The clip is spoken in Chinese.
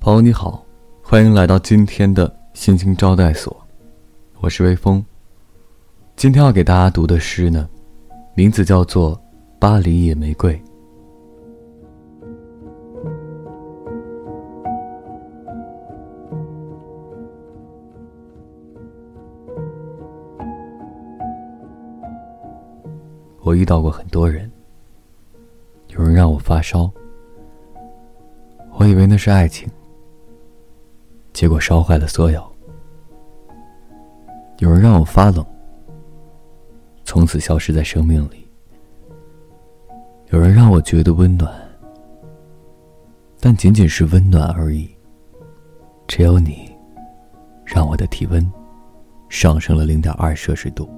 朋友你好，欢迎来到今天的心情招待所，我是微风。今天要给大家读的诗呢，名字叫做《巴黎野玫瑰》。我遇到过很多人，有人让我发烧，我以为那是爱情。结果烧坏了所有。有人让我发冷，从此消失在生命里。有人让我觉得温暖，但仅仅是温暖而已。只有你，让我的体温上升了零点二摄氏度。